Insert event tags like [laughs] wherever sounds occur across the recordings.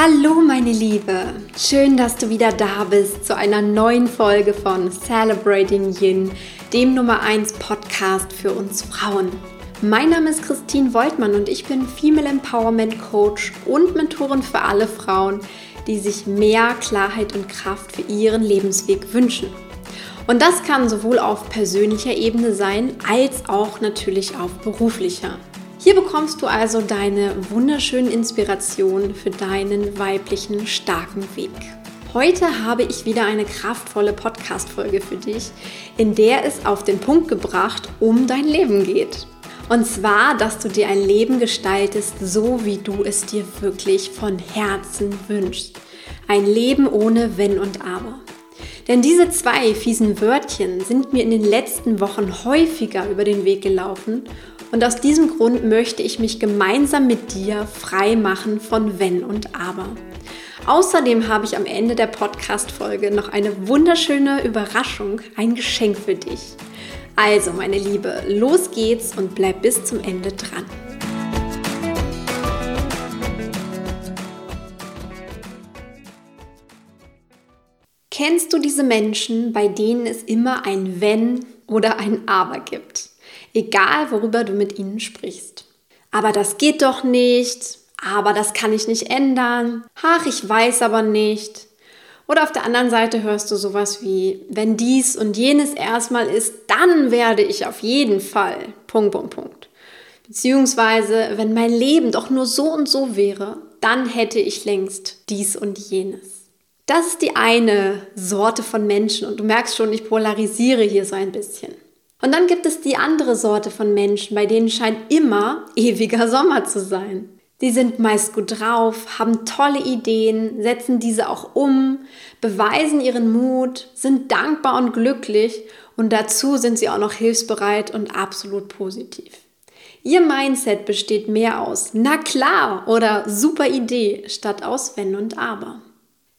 Hallo meine Liebe, schön, dass du wieder da bist zu einer neuen Folge von Celebrating Yin, dem Nummer 1 Podcast für uns Frauen. Mein Name ist Christine Woltmann und ich bin Female Empowerment Coach und Mentorin für alle Frauen, die sich mehr Klarheit und Kraft für ihren Lebensweg wünschen. Und das kann sowohl auf persönlicher Ebene sein, als auch natürlich auf beruflicher. Hier bekommst du also deine wunderschönen Inspirationen für deinen weiblichen starken Weg. Heute habe ich wieder eine kraftvolle Podcast-Folge für dich, in der es auf den Punkt gebracht um dein Leben geht. Und zwar, dass du dir ein Leben gestaltest, so wie du es dir wirklich von Herzen wünschst. Ein Leben ohne Wenn und Aber. Denn diese zwei fiesen Wörtchen sind mir in den letzten Wochen häufiger über den Weg gelaufen und aus diesem Grund möchte ich mich gemeinsam mit dir frei machen von Wenn und Aber. Außerdem habe ich am Ende der Podcast-Folge noch eine wunderschöne Überraschung, ein Geschenk für dich. Also, meine Liebe, los geht's und bleib bis zum Ende dran. Kennst du diese Menschen, bei denen es immer ein Wenn oder ein Aber gibt? egal worüber du mit ihnen sprichst. Aber das geht doch nicht, aber das kann ich nicht ändern, ach, ich weiß aber nicht. Oder auf der anderen Seite hörst du sowas wie, wenn dies und jenes erstmal ist, dann werde ich auf jeden Fall. Punkt, Punkt, Punkt. Beziehungsweise, wenn mein Leben doch nur so und so wäre, dann hätte ich längst dies und jenes. Das ist die eine Sorte von Menschen und du merkst schon, ich polarisiere hier so ein bisschen. Und dann gibt es die andere Sorte von Menschen, bei denen scheint immer ewiger Sommer zu sein. Die sind meist gut drauf, haben tolle Ideen, setzen diese auch um, beweisen ihren Mut, sind dankbar und glücklich und dazu sind sie auch noch hilfsbereit und absolut positiv. Ihr Mindset besteht mehr aus na klar oder super Idee statt aus wenn und aber.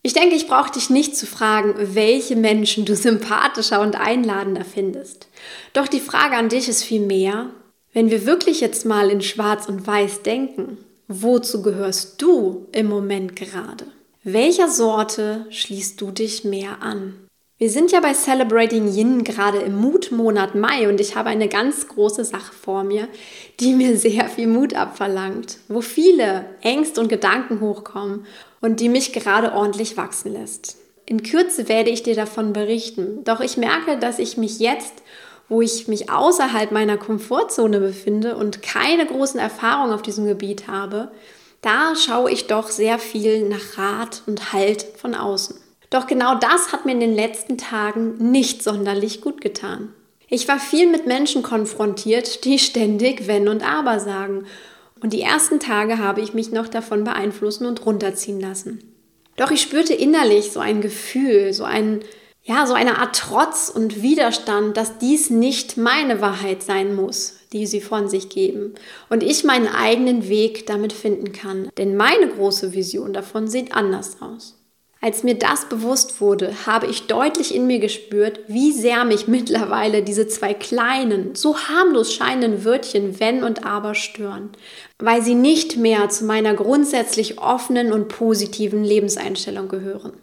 Ich denke, ich brauche dich nicht zu fragen, welche Menschen du sympathischer und einladender findest. Doch die Frage an dich ist vielmehr, wenn wir wirklich jetzt mal in Schwarz und Weiß denken, wozu gehörst du im Moment gerade? Welcher Sorte schließt du dich mehr an? Wir sind ja bei Celebrating Yin gerade im Mutmonat Mai und ich habe eine ganz große Sache vor mir, die mir sehr viel Mut abverlangt, wo viele Ängste und Gedanken hochkommen und die mich gerade ordentlich wachsen lässt. In Kürze werde ich dir davon berichten, doch ich merke, dass ich mich jetzt, wo ich mich außerhalb meiner Komfortzone befinde und keine großen Erfahrungen auf diesem Gebiet habe, da schaue ich doch sehr viel nach Rat und Halt von außen. Doch genau das hat mir in den letzten Tagen nicht sonderlich gut getan. Ich war viel mit Menschen konfrontiert, die ständig wenn und aber sagen. Und die ersten Tage habe ich mich noch davon beeinflussen und runterziehen lassen. Doch ich spürte innerlich so ein Gefühl, so ein ja, so eine Art Trotz und Widerstand, dass dies nicht meine Wahrheit sein muss, die sie von sich geben und ich meinen eigenen Weg damit finden kann, denn meine große Vision davon sieht anders aus. Als mir das bewusst wurde, habe ich deutlich in mir gespürt, wie sehr mich mittlerweile diese zwei kleinen, so harmlos scheinenden Wörtchen wenn und aber stören, weil sie nicht mehr zu meiner grundsätzlich offenen und positiven Lebenseinstellung gehören.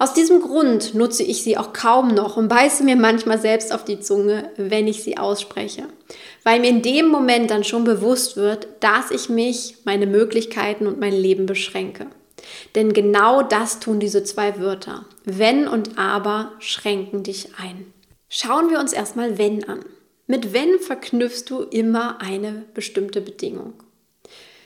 Aus diesem Grund nutze ich sie auch kaum noch und beiße mir manchmal selbst auf die Zunge, wenn ich sie ausspreche, weil mir in dem Moment dann schon bewusst wird, dass ich mich, meine Möglichkeiten und mein Leben beschränke. Denn genau das tun diese zwei Wörter. Wenn und aber schränken dich ein. Schauen wir uns erstmal wenn an. Mit wenn verknüpfst du immer eine bestimmte Bedingung.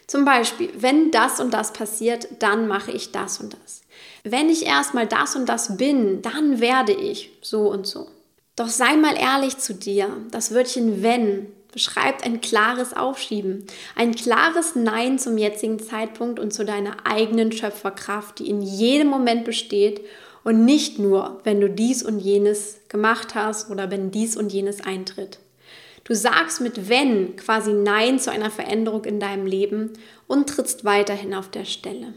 Zum Beispiel, wenn das und das passiert, dann mache ich das und das. Wenn ich erstmal das und das bin, dann werde ich so und so. Doch sei mal ehrlich zu dir. Das Wörtchen wenn beschreibt ein klares Aufschieben, ein klares Nein zum jetzigen Zeitpunkt und zu deiner eigenen Schöpferkraft, die in jedem Moment besteht und nicht nur, wenn du dies und jenes gemacht hast oder wenn dies und jenes eintritt. Du sagst mit wenn quasi Nein zu einer Veränderung in deinem Leben und trittst weiterhin auf der Stelle.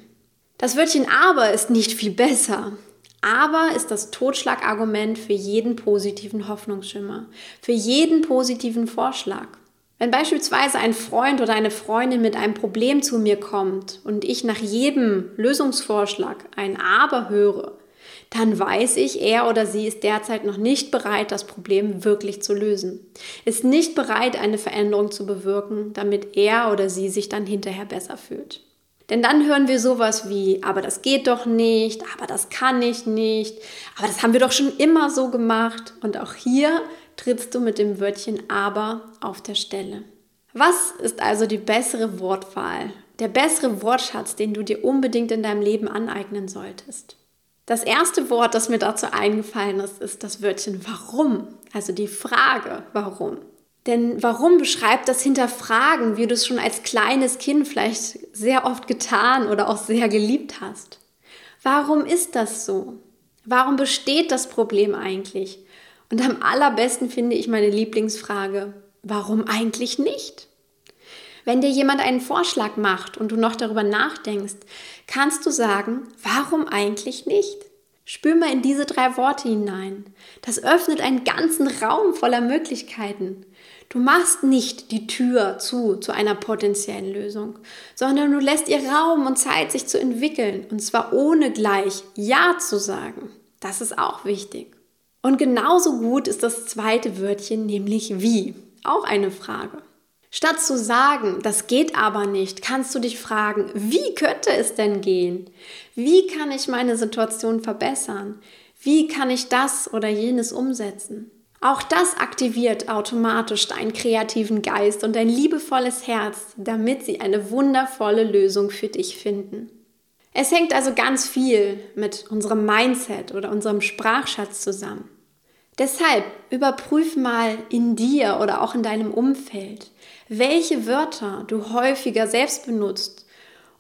Das Wörtchen aber ist nicht viel besser. Aber ist das Totschlagargument für jeden positiven Hoffnungsschimmer, für jeden positiven Vorschlag. Wenn beispielsweise ein Freund oder eine Freundin mit einem Problem zu mir kommt und ich nach jedem Lösungsvorschlag ein Aber höre, dann weiß ich, er oder sie ist derzeit noch nicht bereit, das Problem wirklich zu lösen. Ist nicht bereit, eine Veränderung zu bewirken, damit er oder sie sich dann hinterher besser fühlt. Denn dann hören wir sowas wie, aber das geht doch nicht, aber das kann ich nicht, aber das haben wir doch schon immer so gemacht. Und auch hier trittst du mit dem Wörtchen aber auf der Stelle. Was ist also die bessere Wortwahl, der bessere Wortschatz, den du dir unbedingt in deinem Leben aneignen solltest? Das erste Wort, das mir dazu eingefallen ist, ist das Wörtchen warum, also die Frage warum. Denn warum beschreibt das Hinterfragen, wie du es schon als kleines Kind vielleicht sehr oft getan oder auch sehr geliebt hast? Warum ist das so? Warum besteht das Problem eigentlich? Und am allerbesten finde ich meine Lieblingsfrage, warum eigentlich nicht? Wenn dir jemand einen Vorschlag macht und du noch darüber nachdenkst, kannst du sagen, warum eigentlich nicht? Spür mal in diese drei Worte hinein. Das öffnet einen ganzen Raum voller Möglichkeiten. Du machst nicht die Tür zu zu einer potenziellen Lösung, sondern du lässt ihr Raum und Zeit, sich zu entwickeln. Und zwar ohne gleich Ja zu sagen. Das ist auch wichtig. Und genauso gut ist das zweite Wörtchen, nämlich wie. Auch eine Frage. Statt zu sagen, das geht aber nicht, kannst du dich fragen, wie könnte es denn gehen? Wie kann ich meine Situation verbessern? Wie kann ich das oder jenes umsetzen? Auch das aktiviert automatisch deinen kreativen Geist und dein liebevolles Herz, damit sie eine wundervolle Lösung für dich finden. Es hängt also ganz viel mit unserem Mindset oder unserem Sprachschatz zusammen. Deshalb überprüf mal in dir oder auch in deinem Umfeld, welche Wörter du häufiger selbst benutzt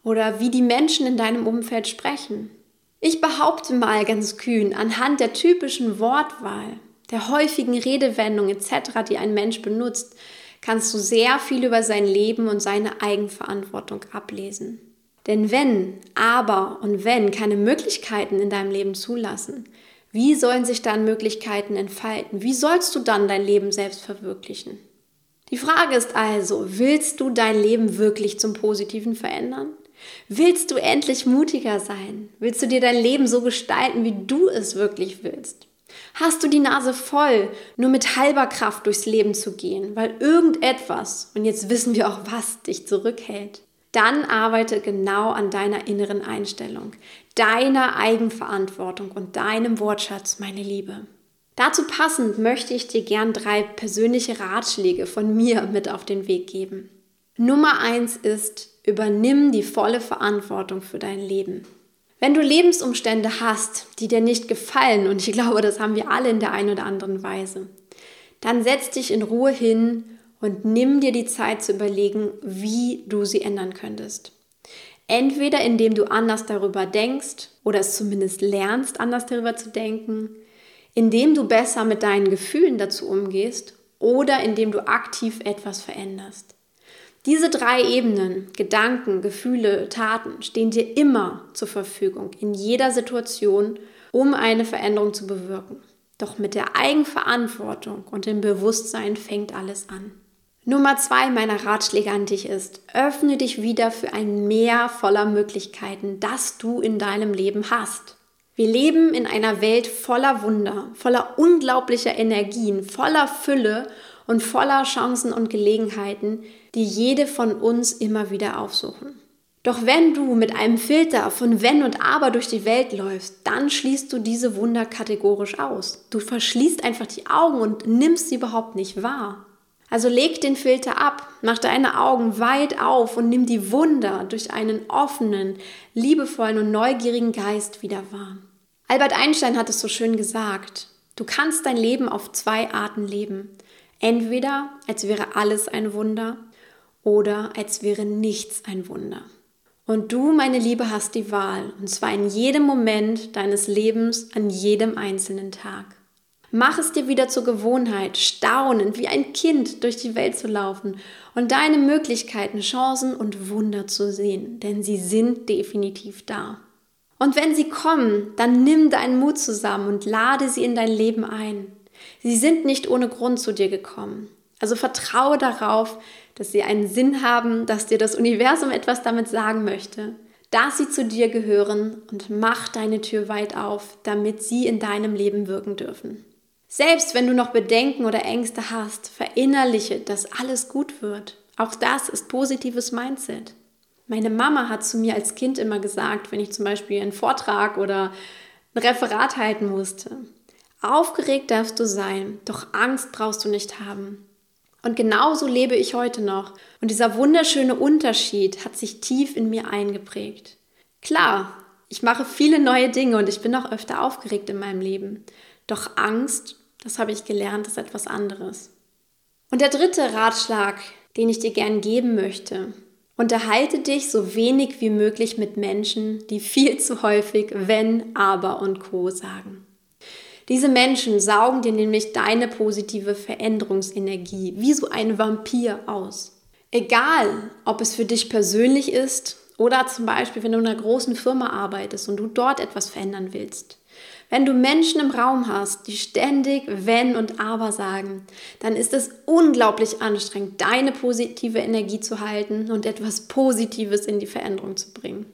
oder wie die Menschen in deinem Umfeld sprechen. Ich behaupte mal ganz kühn, anhand der typischen Wortwahl, der häufigen Redewendungen etc., die ein Mensch benutzt, kannst du sehr viel über sein Leben und seine Eigenverantwortung ablesen. Denn wenn, aber und wenn keine Möglichkeiten in deinem Leben zulassen, wie sollen sich dann Möglichkeiten entfalten? Wie sollst du dann dein Leben selbst verwirklichen? Die Frage ist also, willst du dein Leben wirklich zum Positiven verändern? Willst du endlich mutiger sein? Willst du dir dein Leben so gestalten, wie du es wirklich willst? Hast du die Nase voll, nur mit halber Kraft durchs Leben zu gehen, weil irgendetwas, und jetzt wissen wir auch was, dich zurückhält? Dann arbeite genau an deiner inneren Einstellung, deiner Eigenverantwortung und deinem Wortschatz, meine Liebe. Dazu passend möchte ich dir gern drei persönliche Ratschläge von mir mit auf den Weg geben. Nummer eins ist, übernimm die volle Verantwortung für dein Leben. Wenn du Lebensumstände hast, die dir nicht gefallen, und ich glaube, das haben wir alle in der einen oder anderen Weise, dann setz dich in Ruhe hin und nimm dir die Zeit zu überlegen, wie du sie ändern könntest. Entweder indem du anders darüber denkst oder es zumindest lernst, anders darüber zu denken, indem du besser mit deinen Gefühlen dazu umgehst oder indem du aktiv etwas veränderst. Diese drei Ebenen, Gedanken, Gefühle, Taten, stehen dir immer zur Verfügung, in jeder Situation, um eine Veränderung zu bewirken. Doch mit der Eigenverantwortung und dem Bewusstsein fängt alles an. Nummer zwei meiner Ratschläge an dich ist, öffne dich wieder für ein Meer voller Möglichkeiten, das du in deinem Leben hast. Wir leben in einer Welt voller Wunder, voller unglaublicher Energien, voller Fülle und voller Chancen und Gelegenheiten, die jede von uns immer wieder aufsuchen. Doch wenn du mit einem Filter von wenn und aber durch die Welt läufst, dann schließt du diese Wunder kategorisch aus. Du verschließt einfach die Augen und nimmst sie überhaupt nicht wahr. Also leg den Filter ab, mach deine Augen weit auf und nimm die Wunder durch einen offenen, liebevollen und neugierigen Geist wieder wahr. Albert Einstein hat es so schön gesagt, du kannst dein Leben auf zwei Arten leben. Entweder als wäre alles ein Wunder oder als wäre nichts ein Wunder. Und du, meine Liebe, hast die Wahl, und zwar in jedem Moment deines Lebens, an jedem einzelnen Tag. Mach es dir wieder zur Gewohnheit, staunend wie ein Kind durch die Welt zu laufen und deine Möglichkeiten, Chancen und Wunder zu sehen, denn sie sind definitiv da. Und wenn sie kommen, dann nimm deinen Mut zusammen und lade sie in dein Leben ein. Sie sind nicht ohne Grund zu dir gekommen. Also vertraue darauf, dass sie einen Sinn haben, dass dir das Universum etwas damit sagen möchte, dass sie zu dir gehören und mach deine Tür weit auf, damit sie in deinem Leben wirken dürfen. Selbst wenn du noch Bedenken oder Ängste hast, verinnerliche, dass alles gut wird. Auch das ist positives Mindset. Meine Mama hat zu mir als Kind immer gesagt, wenn ich zum Beispiel einen Vortrag oder ein Referat halten musste, aufgeregt darfst du sein, doch Angst brauchst du nicht haben. Und genauso lebe ich heute noch. Und dieser wunderschöne Unterschied hat sich tief in mir eingeprägt. Klar, ich mache viele neue Dinge und ich bin auch öfter aufgeregt in meinem Leben. Doch Angst, das habe ich gelernt, ist etwas anderes. Und der dritte Ratschlag, den ich dir gern geben möchte, unterhalte dich so wenig wie möglich mit Menschen, die viel zu häufig wenn, aber und co sagen. Diese Menschen saugen dir nämlich deine positive Veränderungsenergie wie so ein Vampir aus. Egal, ob es für dich persönlich ist oder zum Beispiel, wenn du in einer großen Firma arbeitest und du dort etwas verändern willst. Wenn du Menschen im Raum hast, die ständig wenn und aber sagen, dann ist es unglaublich anstrengend, deine positive Energie zu halten und etwas Positives in die Veränderung zu bringen.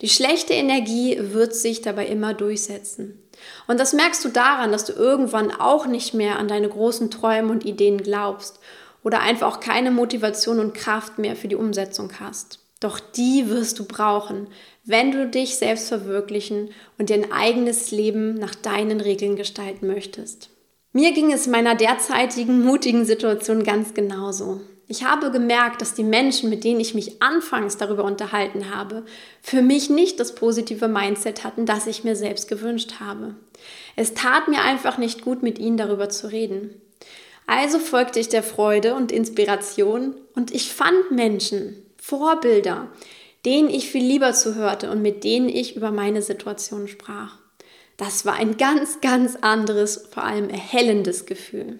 Die schlechte Energie wird sich dabei immer durchsetzen. Und das merkst du daran, dass du irgendwann auch nicht mehr an deine großen Träume und Ideen glaubst oder einfach auch keine Motivation und Kraft mehr für die Umsetzung hast. Doch die wirst du brauchen, wenn du dich selbst verwirklichen und dein eigenes Leben nach deinen Regeln gestalten möchtest. Mir ging es in meiner derzeitigen mutigen Situation ganz genauso. Ich habe gemerkt, dass die Menschen, mit denen ich mich anfangs darüber unterhalten habe, für mich nicht das positive Mindset hatten, das ich mir selbst gewünscht habe. Es tat mir einfach nicht gut, mit ihnen darüber zu reden. Also folgte ich der Freude und Inspiration und ich fand Menschen, Vorbilder, denen ich viel lieber zuhörte und mit denen ich über meine Situation sprach. Das war ein ganz, ganz anderes, vor allem erhellendes Gefühl.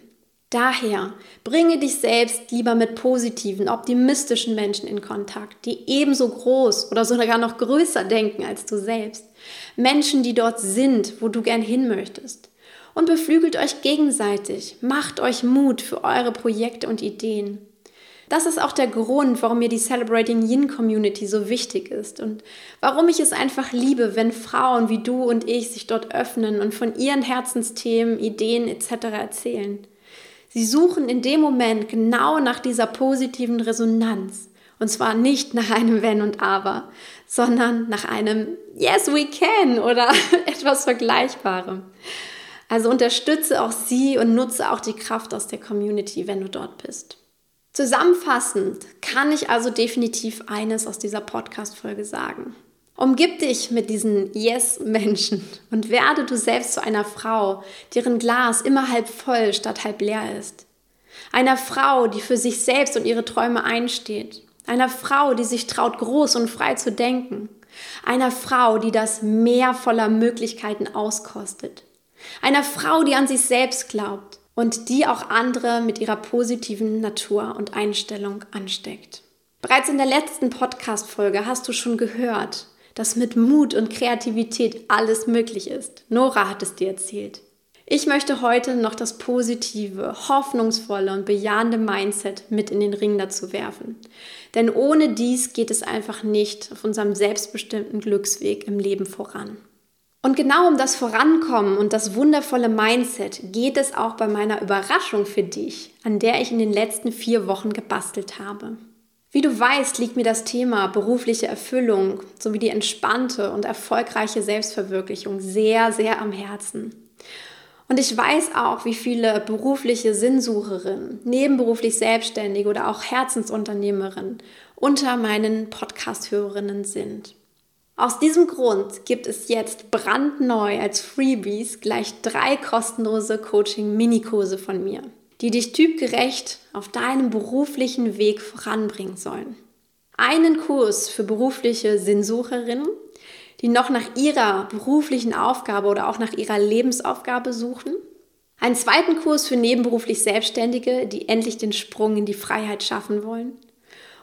Daher bringe dich selbst lieber mit positiven, optimistischen Menschen in Kontakt, die ebenso groß oder sogar noch größer denken als du selbst. Menschen, die dort sind, wo du gern hin möchtest. Und beflügelt euch gegenseitig, macht euch Mut für eure Projekte und Ideen. Das ist auch der Grund, warum mir die Celebrating Yin Community so wichtig ist und warum ich es einfach liebe, wenn Frauen wie du und ich sich dort öffnen und von ihren Herzensthemen, Ideen etc. erzählen. Sie suchen in dem Moment genau nach dieser positiven Resonanz. Und zwar nicht nach einem Wenn und Aber, sondern nach einem Yes, we can oder [laughs] etwas Vergleichbarem. Also unterstütze auch sie und nutze auch die Kraft aus der Community, wenn du dort bist. Zusammenfassend kann ich also definitiv eines aus dieser Podcast-Folge sagen. Umgib dich mit diesen Yes-Menschen und werde du selbst zu einer Frau, deren Glas immer halb voll statt halb leer ist. Einer Frau, die für sich selbst und ihre Träume einsteht. Einer Frau, die sich traut, groß und frei zu denken. Einer Frau, die das Meer voller Möglichkeiten auskostet. Einer Frau, die an sich selbst glaubt und die auch andere mit ihrer positiven Natur und Einstellung ansteckt. Bereits in der letzten Podcast-Folge hast du schon gehört, dass mit Mut und Kreativität alles möglich ist. Nora hat es dir erzählt. Ich möchte heute noch das positive, hoffnungsvolle und bejahende Mindset mit in den Ring dazu werfen. Denn ohne dies geht es einfach nicht auf unserem selbstbestimmten Glücksweg im Leben voran. Und genau um das Vorankommen und das wundervolle Mindset geht es auch bei meiner Überraschung für dich, an der ich in den letzten vier Wochen gebastelt habe. Wie du weißt, liegt mir das Thema berufliche Erfüllung sowie die entspannte und erfolgreiche Selbstverwirklichung sehr, sehr am Herzen. Und ich weiß auch, wie viele berufliche Sinnsucherinnen, nebenberuflich Selbstständige oder auch Herzensunternehmerinnen unter meinen Podcast-Hörerinnen sind. Aus diesem Grund gibt es jetzt brandneu als Freebies gleich drei kostenlose Coaching-Minikurse von mir die dich typgerecht auf deinem beruflichen Weg voranbringen sollen. Einen Kurs für berufliche Sinnsucherinnen, die noch nach ihrer beruflichen Aufgabe oder auch nach ihrer Lebensaufgabe suchen. Einen zweiten Kurs für nebenberuflich Selbstständige, die endlich den Sprung in die Freiheit schaffen wollen.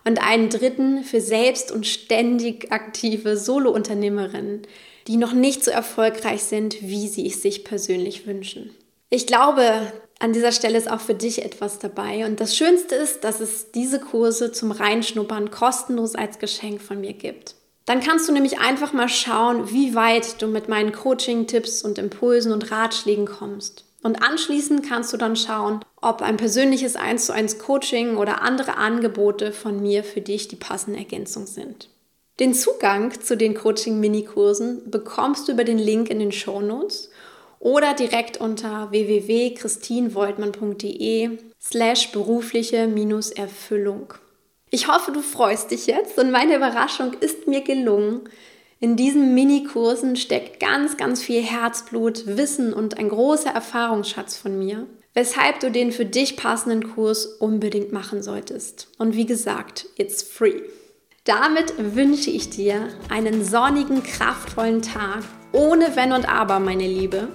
Und einen dritten für selbst und ständig aktive Solounternehmerinnen, die noch nicht so erfolgreich sind, wie sie es sich persönlich wünschen. Ich glaube, an dieser Stelle ist auch für dich etwas dabei. Und das Schönste ist, dass es diese Kurse zum Reinschnuppern kostenlos als Geschenk von mir gibt. Dann kannst du nämlich einfach mal schauen, wie weit du mit meinen Coaching-Tipps und Impulsen und Ratschlägen kommst. Und anschließend kannst du dann schauen, ob ein persönliches 1 zu 1 Coaching oder andere Angebote von mir für dich die passende Ergänzung sind. Den Zugang zu den Coaching-Minikursen bekommst du über den Link in den Show Notes oder direkt unter www.christinvoltmann.de slash berufliche-erfüllung. Ich hoffe, du freust dich jetzt und meine Überraschung ist mir gelungen. In diesen Minikursen steckt ganz, ganz viel Herzblut, Wissen und ein großer Erfahrungsschatz von mir, weshalb du den für dich passenden Kurs unbedingt machen solltest. Und wie gesagt, it's free. Damit wünsche ich dir einen sonnigen, kraftvollen Tag, ohne Wenn und Aber, meine Liebe.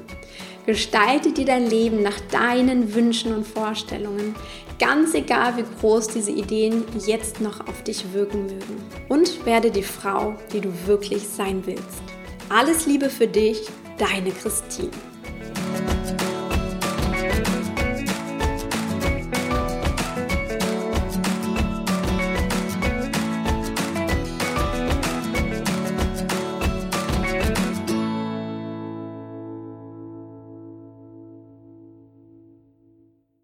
Gestalte dir dein Leben nach deinen Wünschen und Vorstellungen, ganz egal wie groß diese Ideen jetzt noch auf dich wirken mögen. Und werde die Frau, die du wirklich sein willst. Alles Liebe für dich, deine Christine.